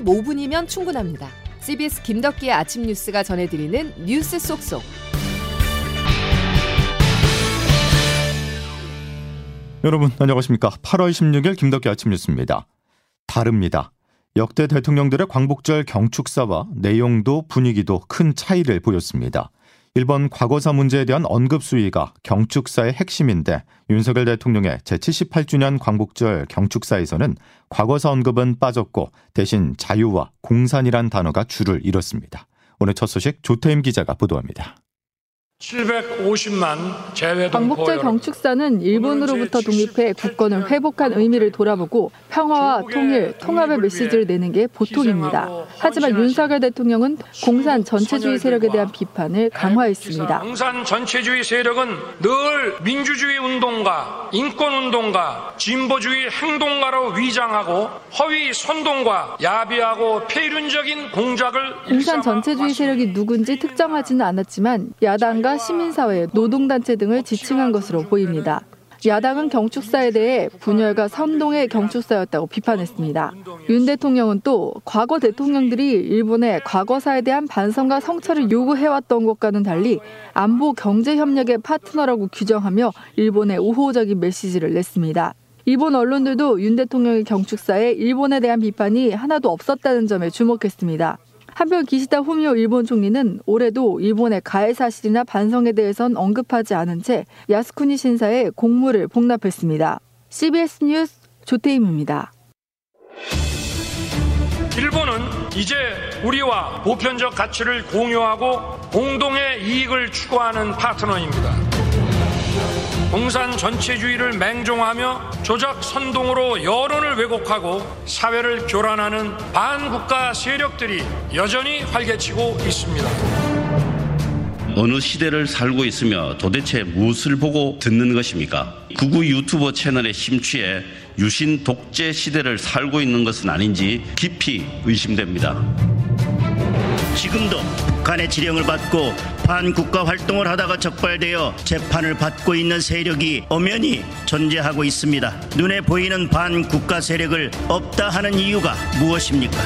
15분이면 충분합니다. CBS 김덕기의 아침 뉴스가 전해드리는 뉴스 속속. 여러분 안녕하십니까? 8월 16일 김덕기 아침 뉴스입니다. 다릅니다. 역대 대통령들의 광복절 경축사와 내용도 분위기도 큰 차이를 보였습니다. 1번 과거사 문제에 대한 언급 수위가 경축사의 핵심인데 윤석열 대통령의 제78주년 광복절 경축사에서는 과거사 언급은 빠졌고 대신 자유와 공산이란 단어가 줄을 잃었습니다. 오늘 첫 소식 조태임 기자가 보도합니다. 750만 재외 광복절 경축사는 일본으로부터 독립해 국권을 회복한 의미를 돌아보고 평화와 통일, 통합의 메시지를 내는 게 보통입니다. 하지만 윤석열 대통령은 공산 전체주의 세력에 대한 비판을 강화했습니다. 공산 전체주의 세력은 늘 민주주의 운동가, 인권 운동가, 진보주의 행동가로 위장하고 허위 선동과 야비하고 폐륜적인 공작을 공산 전체주의 세력이 누군지 특정하지는 않았지만 야당과 정당과 시민사회, 노동단체 등을 지칭한 것으로 보입니다. 야당은 경축사에 대해 분열과 선동의 경축사였다고 비판했습니다. 윤 대통령은 또 과거 대통령들이 일본의 과거사에 대한 반성과 성찰을 요구해왔던 것과는 달리 안보 경제 협력의 파트너라고 규정하며 일본의 우호적인 메시지를 냈습니다. 일본 언론들도 윤 대통령의 경축사에 일본에 대한 비판이 하나도 없었다는 점에 주목했습니다. 한편 기시다 후미오 일본 총리는 올해도 일본의 가해 사실이나 반성에 대해선 언급하지 않은 채 야스쿠니 신사에 공물을 복납했습니다. CBS 뉴스 조태임입니다. 일본은 이제 우리와 보편적 가치를 공유하고 공동의 이익을 추구하는 파트너입니다. 공산 전체주의를 맹종하며 조작 선동으로 여론을 왜곡하고 사회를 교란하는 반국가 세력들이 여전히 활개치고 있습니다. 어느 시대를 살고 있으며 도대체 무엇을 보고 듣는 것입니까? 구구 유튜버 채널에 심취해 유신 독재 시대를 살고 있는 것은 아닌지 깊이 의심됩니다. 지금도 북한의 지령을 받고 반국가 활동을 하다가 적발되어 재판을 받고 있는 세력이 엄연히 존재하고 있습니다. 눈에 보이는 반국가 세력을 없다 하는 이유가 무엇입니까?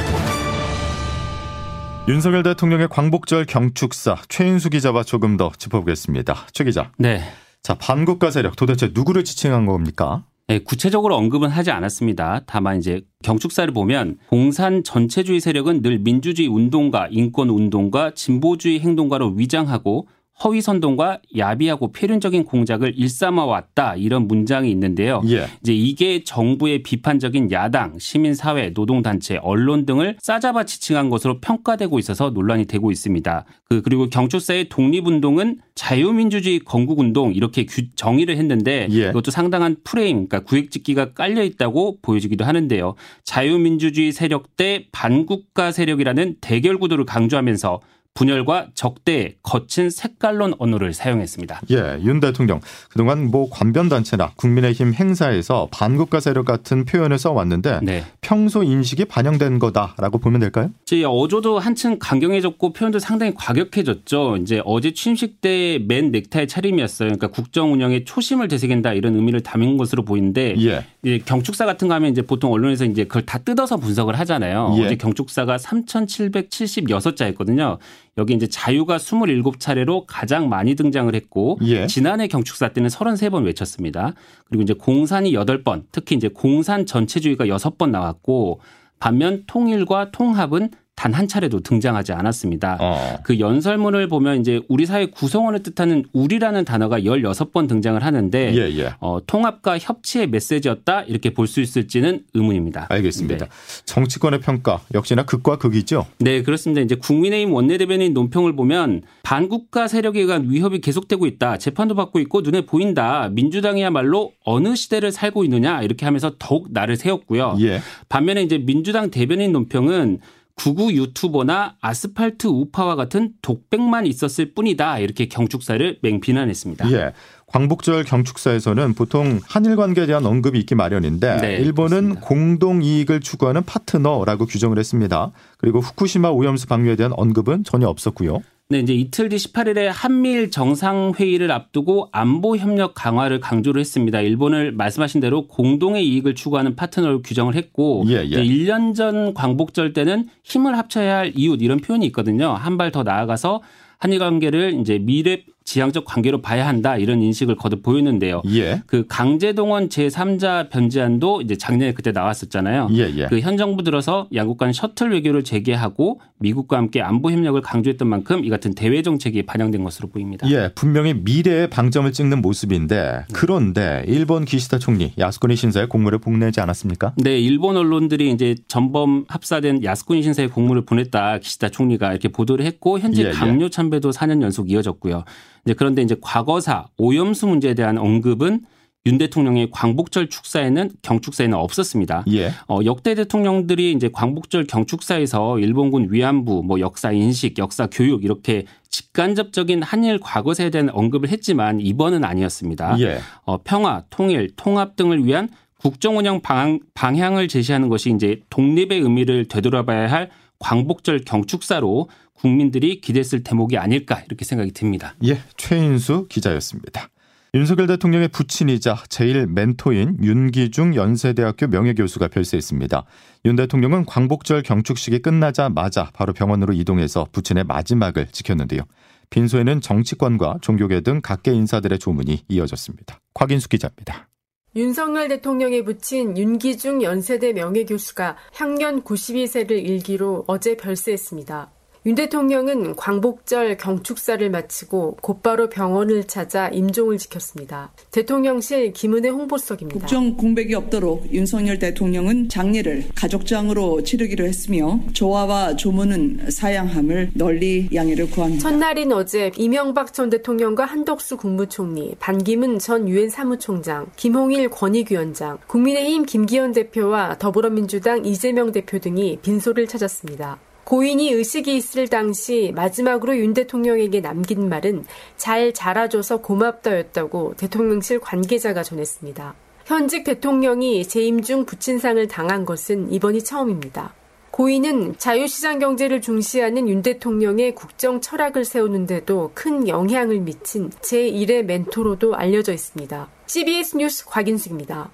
윤석열 대통령의 광복절 경축사 최인수 기자와 조금 더 짚어보겠습니다. 최 기자. 네. 자, 반국가 세력 도대체 누구를 지칭한 겁니까? 네, 구체적으로 언급은 하지 않았습니다. 다만 이제 경축사를 보면 공산 전체주의 세력은 늘 민주주의 운동가, 인권 운동가, 진보주의 행동가로 위장하고 허위 선동과 야비하고 폐륜적인 공작을 일삼아 왔다 이런 문장이 있는데요. 예. 이제 이게 정부의 비판적인 야당, 시민사회, 노동단체, 언론 등을 싸잡아 지칭한 것으로 평가되고 있어서 논란이 되고 있습니다. 그 그리고 경축사의 독립운동은 자유민주주의 건국운동 이렇게 정의를 했는데 예. 이것도 상당한 프레임, 그러니까 구획짓기가 깔려 있다고 보여지기도 하는데요. 자유민주주의 세력 대 반국가 세력이라는 대결 구도를 강조하면서 분열과 적대, 거친 색깔론 언어를 사용했습니다. 예, 윤 대통령 그동안 뭐 관변 단체나 국민의힘 행사에서 반국가 세력 같은 표현을 써왔는데 네. 평소 인식이 반영된 거다라고 보면 될까요? 제 어조도 한층 강경해졌고 표현도 상당히 과격해졌죠. 이제 어제 취임식 때 맨 넥타이 차림이었어요. 그러니까 국정 운영에 초심을 되새긴다 이런 의미를 담은 것으로 보이는데 예. 경축사 같은 거 하면 이제 보통 언론에서 이제 그걸 다 뜯어서 분석을 하잖아요. 예. 어제 경축사가 3,776자였거든요. 여기 이제 자유가 27차례로 가장 많이 등장을 했고 예. 지난해 경축사 때는 33번 외쳤습니다. 그리고 이제 공산이 8번, 특히 이제 공산 전체주의가 6번 나왔고 반면 통일과 통합은 단 한 차례도 등장하지 않았습니다. 어. 그 연설문을 보면 이제 우리 사회 구성원을 뜻하는 우리라는 단어가 16번 등장을 하는데 예, 예. 어, 통합과 협치의 메시지였다 이렇게 볼 수 있을지는 의문입니다. 알겠습니다. 네. 정치권의 평가 역시나 극과 극이죠? 네, 그렇습니다. 이제 국민의힘 원내대변인 논평을 보면 반국가 세력에 의한 위협이 계속되고 있다. 재판도 받고 있고 눈에 보인다. 민주당이야말로 어느 시대를 살고 있느냐 이렇게 하면서 더욱 나를 세웠고요. 예. 반면에 이제 민주당 대변인 논평은 구구 유튜버나 아스팔트 우파와 같은 독백만 있었을 뿐이다. 이렇게 경축사를 맹비난했습니다. 예. 광복절 경축사에서는 보통 한일 관계에 대한 언급이 있기 마련인데 네, 일본은 그렇습니다. 공동 이익을 추구하는 파트너라고 규정을 했습니다. 그리고 후쿠시마 오염수 방류에 대한 언급은 전혀 없었고요. 네, 이제 이틀 뒤 18일에 한미일 정상회의를 앞두고 안보 협력 강화를 강조를 했습니다. 일본을 말씀하신 대로 공동의 이익을 추구하는 파트너로 규정을 했고 예, 예. 1년 전 광복절 때는 힘을 합쳐야 할 이웃 이런 표현이 있거든요. 한 발 더 나아가서 한일 관계를 이제 미래 지향적 관계로 봐야 한다 이런 인식을 거듭 보였는데요. 예. 그 강제동원 제3자 변제안도 이제 작년에 그때 나왔었잖아요. 예, 예. 그 현 정부 들어서 양국 간 셔틀 외교를 재개하고 미국과 함께 안보 협력을 강조했던 만큼 이 같은 대외 정책이 반영된 것으로 보입니다. 예, 분명히 미래에 방점을 찍는 모습인데 그런데 일본 기시다 총리 야스쿠니 신사의 공물을 복내지 않았습니까? 네, 일본 언론들이 이제 전범 합사된 야스쿠니 신사의 공물을 보냈다 기시다 총리가 이렇게 보도를 했고 현재 예, 예. 강요 참배도 4년 연속 이어졌고요. 이제 그런데 이제 과거사 오염수 문제에 대한 언급은 윤 대통령의 광복절 축사에는 경축사에는 없었습니다. 예. 어, 역대 대통령들이 이제 광복절 경축사에서 일본군 위안부, 뭐 역사 인식, 역사 교육 이렇게 직간접적인 한일 과거사에 대한 언급을 했지만 이번은 아니었습니다. 예. 어, 평화, 통일, 통합 등을 위한 국정 운영 방향, 방향을 제시하는 것이 이제 독립의 의미를 되돌아봐야 할 광복절 경축사로 국민들이 기대했을 대목이 아닐까 이렇게 생각이 듭니다. 예, 최인수 기자였습니다. 윤석열 대통령의 부친이자 제일 멘토인 윤기중 연세대학교 명예교수가 별세했습니다. 윤 대통령은 광복절 경축식이 끝나자마자 바로 병원으로 이동해서 부친의 마지막을 지켰는데요. 빈소에는 정치권과 종교계 등 각계 인사들의 조문이 이어졌습니다. 곽인수 기자입니다. 윤석열 대통령의 부친 윤기중 연세대 명예교수가 향년 92세를 일기로 어제 별세했습니다. 윤 대통령은 광복절 경축사를 마치고 곧바로 병원을 찾아 임종을 지켰습니다. 대통령실 김은혜 홍보석입니다. 국정 공백이 없도록 윤석열 대통령은 장례를 가족장으로 치르기로 했으며 조화와 조문은 사양함을 널리 양해를 구합니다. 첫날인 어제 이명박 전 대통령과 한덕수 국무총리, 반기문 전 유엔 사무총장, 김홍일 권익위원장, 국민의힘 김기현 대표와 더불어민주당 이재명 대표 등이 빈소를 찾았습니다. 고인이 의식이 있을 당시 마지막으로 윤 대통령에게 남긴 말은 잘 자라줘서 고맙다였다고 대통령실 관계자가 전했습니다. 현직 대통령이 재임 중 부친상을 당한 것은 이번이 처음입니다. 고인은 자유시장 경제를 중시하는 윤 대통령의 국정 철학을 세우는데도 큰 영향을 미친 제1의 멘토로도 알려져 있습니다. CBS 뉴스 곽인숙입니다.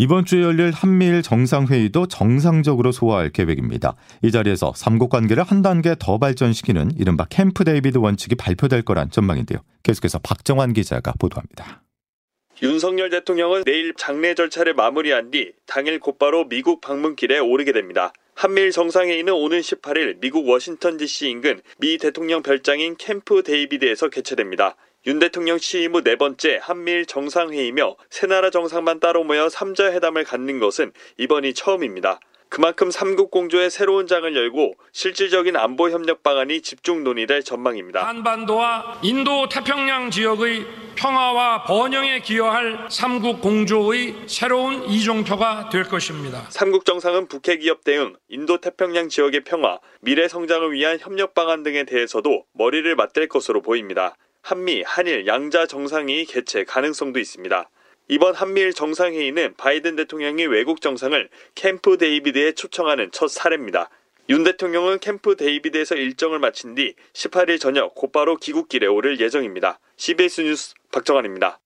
이번 주에 열릴 한미일 정상회의도 정상적으로 소화할 계획입니다. 이 자리에서 삼국 관계를 한 단계 더 발전시키는 이른바 캠프 데이비드 원칙이 발표될 거란 전망인데요. 계속해서 박정환 기자가 보도합니다. 윤석열 대통령은 내일 장례 절차를 마무리한 뒤 당일 곧바로 미국 방문길에 오르게 됩니다. 한미일 정상회의는 오는 18일 미국 워싱턴 DC 인근 미 대통령 별장인 캠프 데이비드에서 개최됩니다. 윤 대통령 취임 후 네 번째 한미일 정상회의며 세 나라 정상만 따로 모여 3자 회담을 갖는 것은 이번이 처음입니다. 그만큼 삼국 공조의 새로운 장을 열고 실질적인 안보 협력 방안이 집중 논의될 전망입니다. 한반도와 인도 태평양 지역의 평화와 번영에 기여할 삼국 공조의 새로운 이종표가 될 것입니다. 삼국 정상은 북핵 기업 대응, 인도 태평양 지역의 평화, 미래 성장을 위한 협력 방안 등에 대해서도 머리를 맞댈 것으로 보입니다. 한미, 한일 양자 정상회의 개최 가능성도 있습니다. 이번 한미일 정상회의는 바이든 대통령이 외국 정상을 캠프 데이비드에 초청하는 첫 사례입니다. 윤 대통령은 캠프 데이비드에서 일정을 마친 뒤 18일 저녁 곧바로 귀국길에 오를 예정입니다. CBS 뉴스 박정환입니다.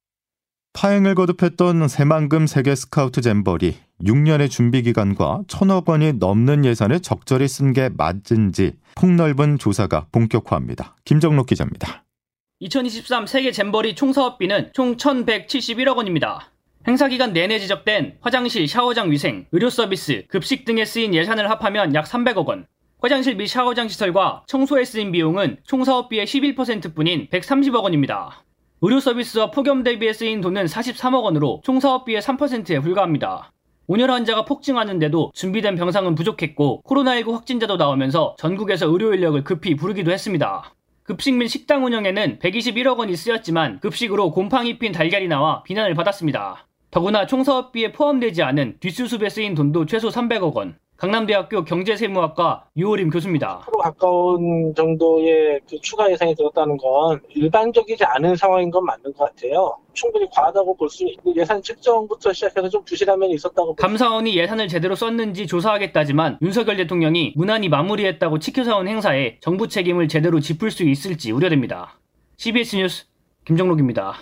파행을 거듭했던 새만금 세계 스카우트 잼버리 6년의 준비 기간과 천억 원이 넘는 예산을 적절히 쓴 게 맞은지 폭넓은 조사가 본격화합니다. 김정록 기자입니다. 2023 세계 잼버리 총 사업비는 총 1,171억 원입니다. 행사 기간 내내 지적된 화장실, 샤워장 위생, 의료 서비스, 급식 등에 쓰인 예산을 합하면 약 300억 원. 화장실 및 샤워장 시설과 청소에 쓰인 비용은 총 사업비의 11%뿐인 130억 원입니다. 의료 서비스와 폭염 대비에 쓰인 돈은 43억 원으로 총 사업비의 3%에 불과합니다. 온열 환자가 폭증하는데도 준비된 병상은 부족했고 코로나19 확진자도 나오면서 전국에서 의료 인력을 급히 부르기도 했습니다. 급식 및 식당 운영에는 121억 원이 쓰였지만 급식으로 곰팡이 핀 달걀이 나와 비난을 받았습니다. 더구나 총사업비에 포함되지 않은 뒷수습에 쓰인 돈도 최소 300억 원. 강남대학교 경제세무학과 유호림 교수입니다. 프로 가까운 정도의 그 추가 예산이 들었다는 건 일반적이지 않은 상황인 건 맞는 것 같아요. 충분히 과하다고 볼 수 있고 예산 측정부터 시작해서 좀 부실한 면이 있었다고. 감사원이 예산을 제대로 썼는지 조사하겠다지만 윤석열 대통령이 무난히 마무리했다고 치켜세운 행사에 정부 책임을 제대로 짚을 수 있을지 우려됩니다. CBS 뉴스 김정록입니다.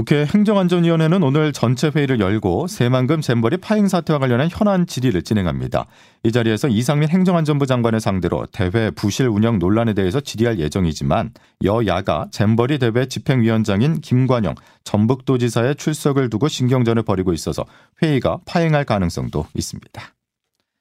국회 행정안전위원회는 오늘 전체 회의를 열고 새만금 잼버리 파행 사태와 관련한 현안 질의를 진행합니다. 이 자리에서 이상민 행정안전부 장관을 상대로 대회 부실 운영 논란에 대해서 질의할 예정이지만 여야가 잼버리 대회 집행위원장인 김관영 전북도지사의 출석을 두고 신경전을 벌이고 있어서 회의가 파행할 가능성도 있습니다.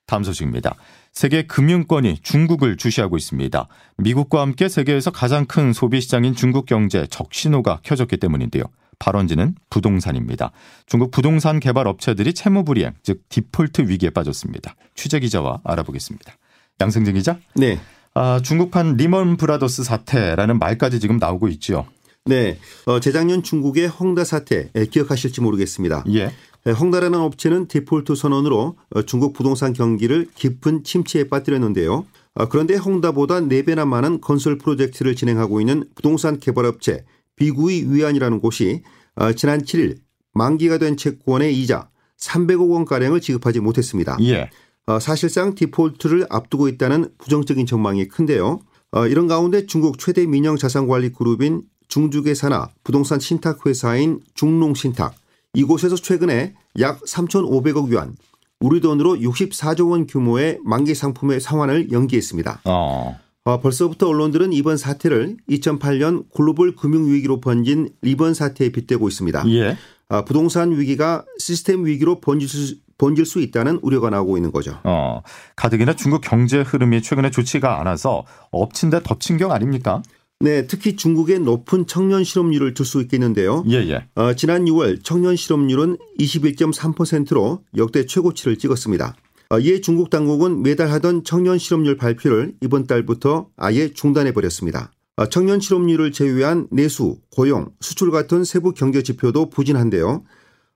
다음 소식입니다. 세계 금융권이 중국을 주시하고 있습니다. 미국과 함께 세계에서 가장 큰 소비 시장인 중국 경제 적신호가 켜졌기 때문인데요. 발원지는 부동산입니다. 중국 부동산 개발 업체들이 채무 불이행, 즉 디폴트 위기에 빠졌습니다. 취재 기자와 알아보겠습니다. 양승진 기자? 네. 아, 중국판 리먼 브라더스 사태라는 말까지 지금 나오고 있죠. 네. 어, 재작년 중국의 헝다 사태 기억하실지 모르겠습니다. 예. 헝다라는 업체는 디폴트 선언으로 어, 중국 부동산 경기를 깊은 침체에 빠뜨렸는데요. 어, 그런데 헝다보다 4배나 많은 건설 프로젝트를 진행하고 있는 부동산 개발업체 비구이 위안이라는 곳이 어, 지난 7일 만기가 된 채권의 이자 300억 원가량을 지급하지 못했습니다. 예. 어, 사실상 디폴트를 앞두고 있다는 부정적인 전망이 큰데요. 어, 이런 가운데 중국 최대 민영 자산관리 그룹인 중주계 산하 부동산 신탁회사인 중농신탁 이곳에서 최근에 약 3,500억 위안 우리 돈으로 64조 원 규모의 만기 상품의 상환을 연기했습니다. 어. 어, 벌써부터 언론들은 이번 사태를 2008년 글로벌 금융 위기로 번진 리번 사태에 빗대고 있습니다. 예. 어, 부동산 위기가 시스템 위기로 번질 수, 번질 수 있다는 우려가 나오고 있는 거죠. 어, 가뜩이나 중국 경제 흐름이 최근에 좋지가 않아서 엎친 데 덮친 격 아닙니까? 네, 특히 중국의 높은 청년 실업률을 들수 있겠는데요. 예, 예. 어, 지난 6월 청년 실업률은 21.3%로 역대 최고치를 찍었습니다. 어, 이에 중국 당국은 매달 하던 청년 실업률 발표를 이번 달부터 아예 중단해 버렸습니다. 어, 청년 실업률을 제외한 내수, 고용, 수출 같은 세부 경제 지표도 부진한데요.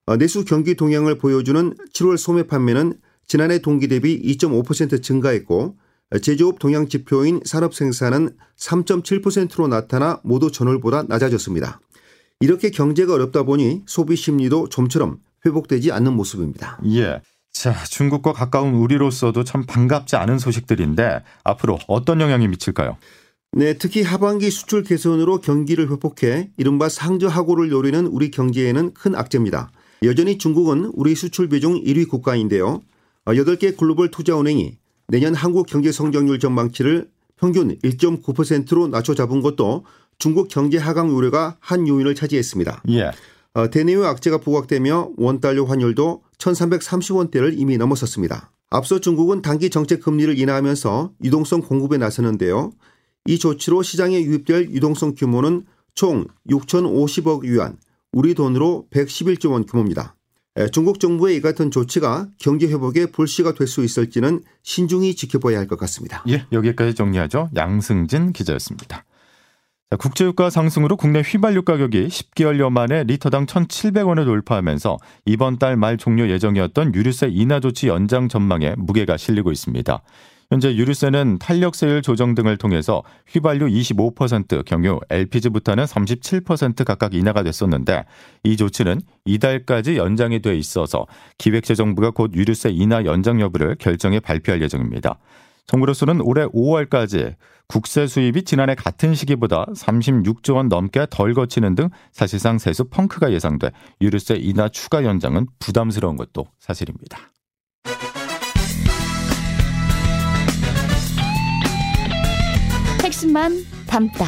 어, 내수 경기 동향을 보여주는 7월 소매 판매는 지난해 동기 대비 2.5% 증가했고 제조업 동향 지표인 산업 생산은 3.7%로 나타나 모두 전월보다 낮아졌습니다. 이렇게 경제가 어렵다 보니 소비 심리도 좀처럼 회복되지 않는 모습입니다. 예. 자, 중국과 가까운 우리로서도 참 반갑지 않은 소식들인데 앞으로 어떤 영향이 미칠까요? 네, 특히 하반기 수출 개선으로 경기를 회복해 이른바 상저하고를 노리는 우리 경제에는 큰 악재입니다. 여전히 중국은 우리 수출 비중 1위 국가인데요. 8개 글로벌 투자은행이 내년 한국 경제 성장률 전망치를 평균 1.9%로 낮춰 잡은 것도 중국 경제 하강 우려가 한 요인을 차지했습니다. 예. 어, 대내외 악재가 부각되며 원달러 환율도 1330원대를 이미 넘어섰습니다. 앞서 중국은 단기 정책 금리를 인하하면서 유동성 공급에 나서는데요. 이 조치로 시장에 유입될 유동성 규모는 총 6,050억 위안, 우리 돈으로 111조 원 규모입니다. 중국 정부의 이 같은 조치가 경제 회복에 불씨가 될 수 있을지는 신중히 지켜봐야 할 것 같습니다. 예, 여기까지 정리하죠. 양승진 기자였습니다. 국제유가 상승으로 국내 휘발유 가격이 10개월여 만에 리터당 1,700원을 돌파하면서 이번 달 말 종료 예정이었던 유류세 인하 조치 연장 전망에 무게가 실리고 있습니다. 현재 유류세는 탄력세율 조정 등을 통해서 휘발유 25%, 경유, LPG 부탄은 37% 각각 인하가 됐었는데 이 조치는 이달까지 연장이 돼 있어서 기획재정부가 곧 유류세 인하 연장 여부를 결정해 발표할 예정입니다. 정부로서는 올해 5월까지 국세 수입이 지난해 같은 시기보다 36조 원 넘게 덜 거치는 등 사실상 세수 펑크가 예상돼 유류세 인하 추가 연장은 부담스러운 것도 사실입니다. 핵심만 담다.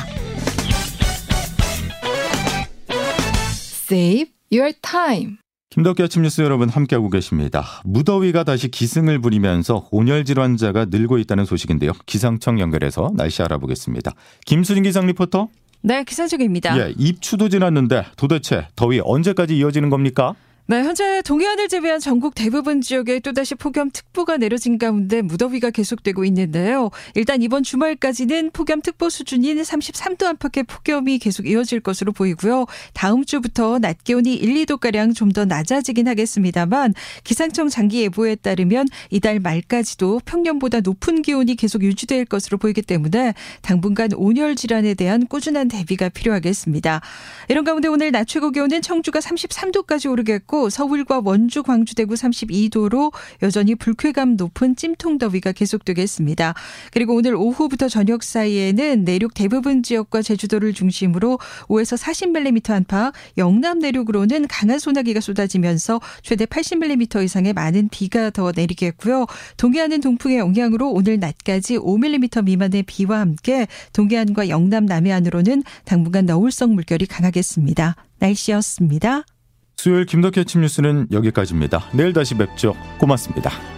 Save your time. 김덕기 아침 뉴스 여러분 함께하고 계십니다. 무더위가 다시 기승을 부리면서 온열 질환자가 늘고 있다는 소식인데요. 기상청 연결해서 날씨 알아보겠습니다. 김수진 기상 리포터. 네, 기상청입니다. 예, 입추도 지났는데 도대체 더위 언제까지 이어지는 겁니까? 네, 현재 동해안을 제외한 전국 대부분 지역에 또다시 폭염특보가 내려진 가운데 무더위가 계속되고 있는데요. 일단 이번 주말까지는 폭염특보 수준인 33도 안팎의 폭염이 계속 이어질 것으로 보이고요. 다음 주부터 낮 기온이 1, 2도가량 좀 더 낮아지긴 하겠습니다만 기상청 장기 예보에 따르면 이달 말까지도 평년보다 높은 기온이 계속 유지될 것으로 보이기 때문에 당분간 온열 질환에 대한 꾸준한 대비가 필요하겠습니다. 이런 가운데 오늘 낮 최고 기온은 청주가 33도까지 오르겠고 있고 서울과 원주, 광주, 대구 32도로 여전히 불쾌감 높은 찜통 더위가 계속되겠습니다. 그리고 오늘 오후부터 저녁 사이에는 내륙 대부분 지역과 제주도를 중심으로 5에서 40mm 안팎, 영남 내륙으로는 강한 소나기가 쏟아지면서 최대 80mm 이상의 많은 비가 더 내리겠고요. 동해안은 동풍의 영향으로 오늘 낮까지 5mm 미만의 비와 함께 동해안과 영남 남해안으로는 당분간 너울성 물결이 강하겠습니다. 날씨였습니다. 수요일 김덕희 아침 뉴스는 여기까지입니다. 내일 다시 뵙죠. 고맙습니다.